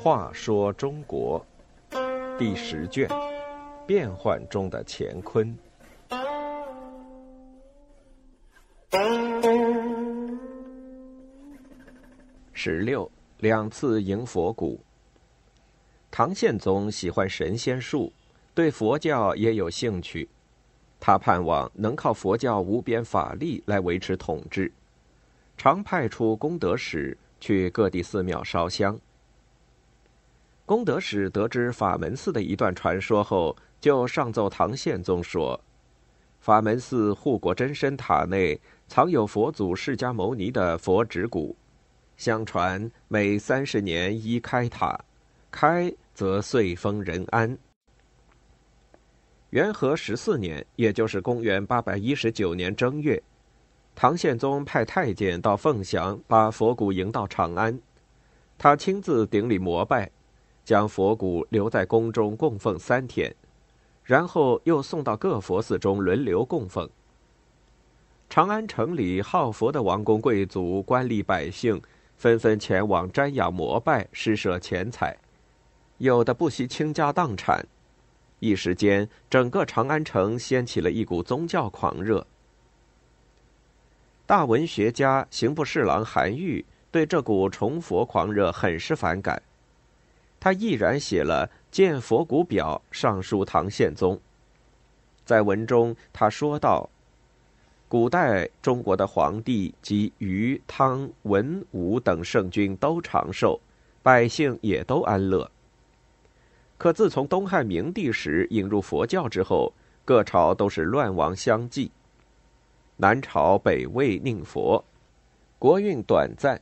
话说中国第十卷：变幻中的乾坤。十六，两次迎佛骨。唐宪宗喜欢神仙术，对佛教也有兴趣。他盼望能靠佛教无边法力来维持统治，常派出功德使去各地寺庙烧香。功德使得知法门寺的一段传说后，就上奏唐宪宗说：“法门寺护国真身塔内藏有佛祖释迦牟尼的佛指骨，相传每三十年一开塔，开。”则岁丰人安。元和十四年，也就是公元八百一十九年正月，唐宪宗派太监到凤翔，把佛骨迎到长安。他亲自顶礼膜拜，将佛骨留在宫中供奉三天，然后又送到各佛寺中轮流供奉。长安城里好佛的王公贵族、官吏百姓，纷纷前往瞻仰膜拜，施舍钱财。有的不惜倾家荡产，一时间，整个长安城掀起了一股宗教狂热。大文学家刑部侍郎韩愈对这股崇佛狂热很是反感，他毅然写了《见佛骨表》上书唐宪宗。在文中，他说道：“古代中国的皇帝及禹、汤、文、武等圣君都长寿，百姓也都安乐。”可自从东汉明帝时引入佛教之后，各朝都是乱亡相继。南朝北魏宁佛，国运短暂；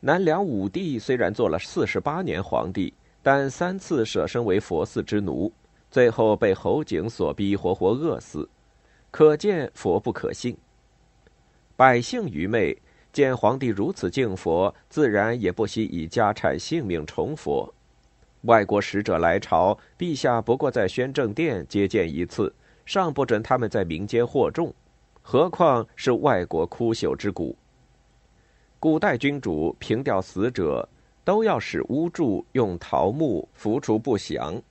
南梁武帝虽然做了四十八年皇帝，但三次舍身为佛寺之奴，最后被侯景所逼，活活饿死。可见佛不可信。百姓愚昧，见皇帝如此敬佛，自然也不惜以家产性命崇佛。外国使者来朝，陛下不过在宣政殿接见一次，尚不准他们在民间惑众，何况是外国枯朽之骨？古代君主凭吊死者，都要使巫祝用桃木扶除不祥，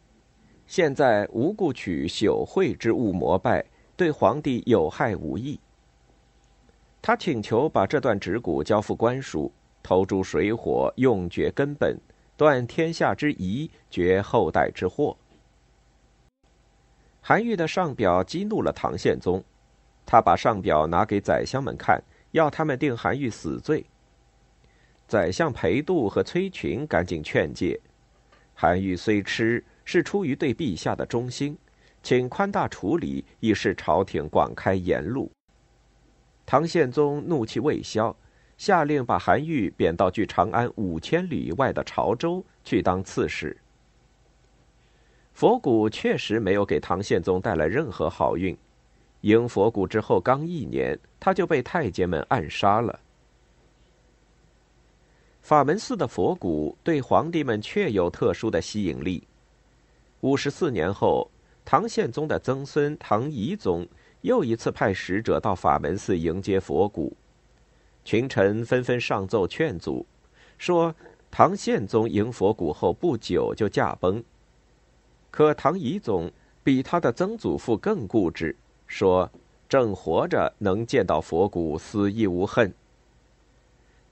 现在无故取朽秽之物膜拜，对皇帝有害无益。他请求把这段指骨交付官署，投诸水火，用绝根本。断天下之疑，绝后代之祸。韩愈的上表激怒了唐宪宗，他把上表拿给宰相们看，要他们定韩愈死罪。宰相裴度和崔群赶紧劝诫，韩愈虽痴，是出于对陛下的忠心，请宽大处理，以示朝廷广开言路。唐宪宗怒气未消。下令把韩愈贬到距长安五千里以外的潮州去当刺史。佛骨确实没有给唐宪宗带来任何好运，迎佛骨之后刚一年，他就被太监们暗杀了。法门寺的佛骨对皇帝们确有特殊的吸引力。五十四年后，唐宪宗的曾孙唐懿宗又一次派使者到法门寺迎接佛骨。群臣纷纷上奏劝阻，说唐宪宗迎佛骨后不久就驾崩。可唐懿宗比他的曾祖父更固执，说正活着能见到佛骨，死亦无恨。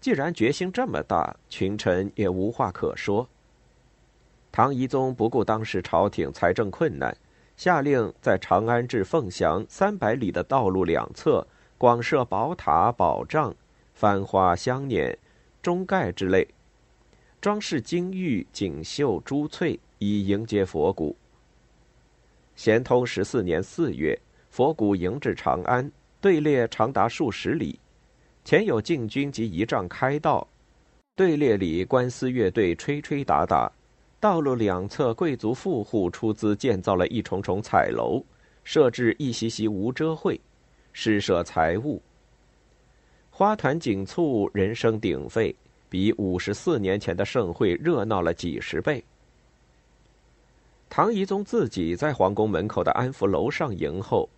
既然决心这么大，群臣也无话可说。唐懿宗不顾当时朝廷财政困难，下令在长安至凤翔三百里的道路两侧广设宝塔、宝障。繁花香辇、钟盖之类，装饰金玉、锦绣、珠翠，以迎接佛骨。咸通十四年四月，佛骨迎至长安，队列长达数十里，前有禁军及仪仗开道，队列里官司乐队吹吹打打，道路两侧贵族富户出资建造了一重重彩楼，设置一席席无遮会，施舍财物。花团锦簇，人声鼎沸，比五十四年前的盛会热闹了几十倍。唐懿宗自己在皇宫门口的安福楼上迎候，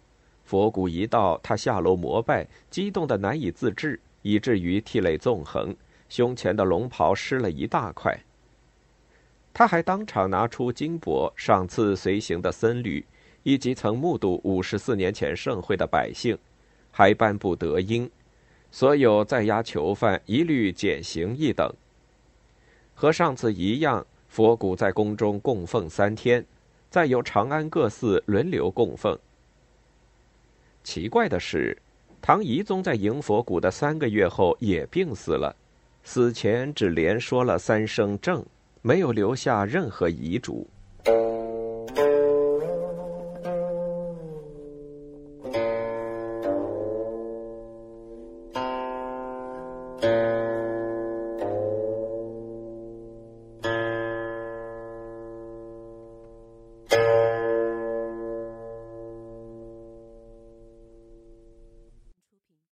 佛骨一到，他下楼膜拜，激动的难以自制，以至于涕泪纵横，胸前的龙袍湿了一大块。他还当场拿出金帛赏赐随行的僧侣，以及曾目睹五十四年前盛会的百姓，还颁布德音，所有在押囚犯一律减刑一等。和上次一样，佛骨在宫中供奉三天，再由长安各寺轮流供奉。奇怪的是，唐懿宗在迎佛骨的三个月后也病死了，死前只连说了三声“正”，没有留下任何遗嘱。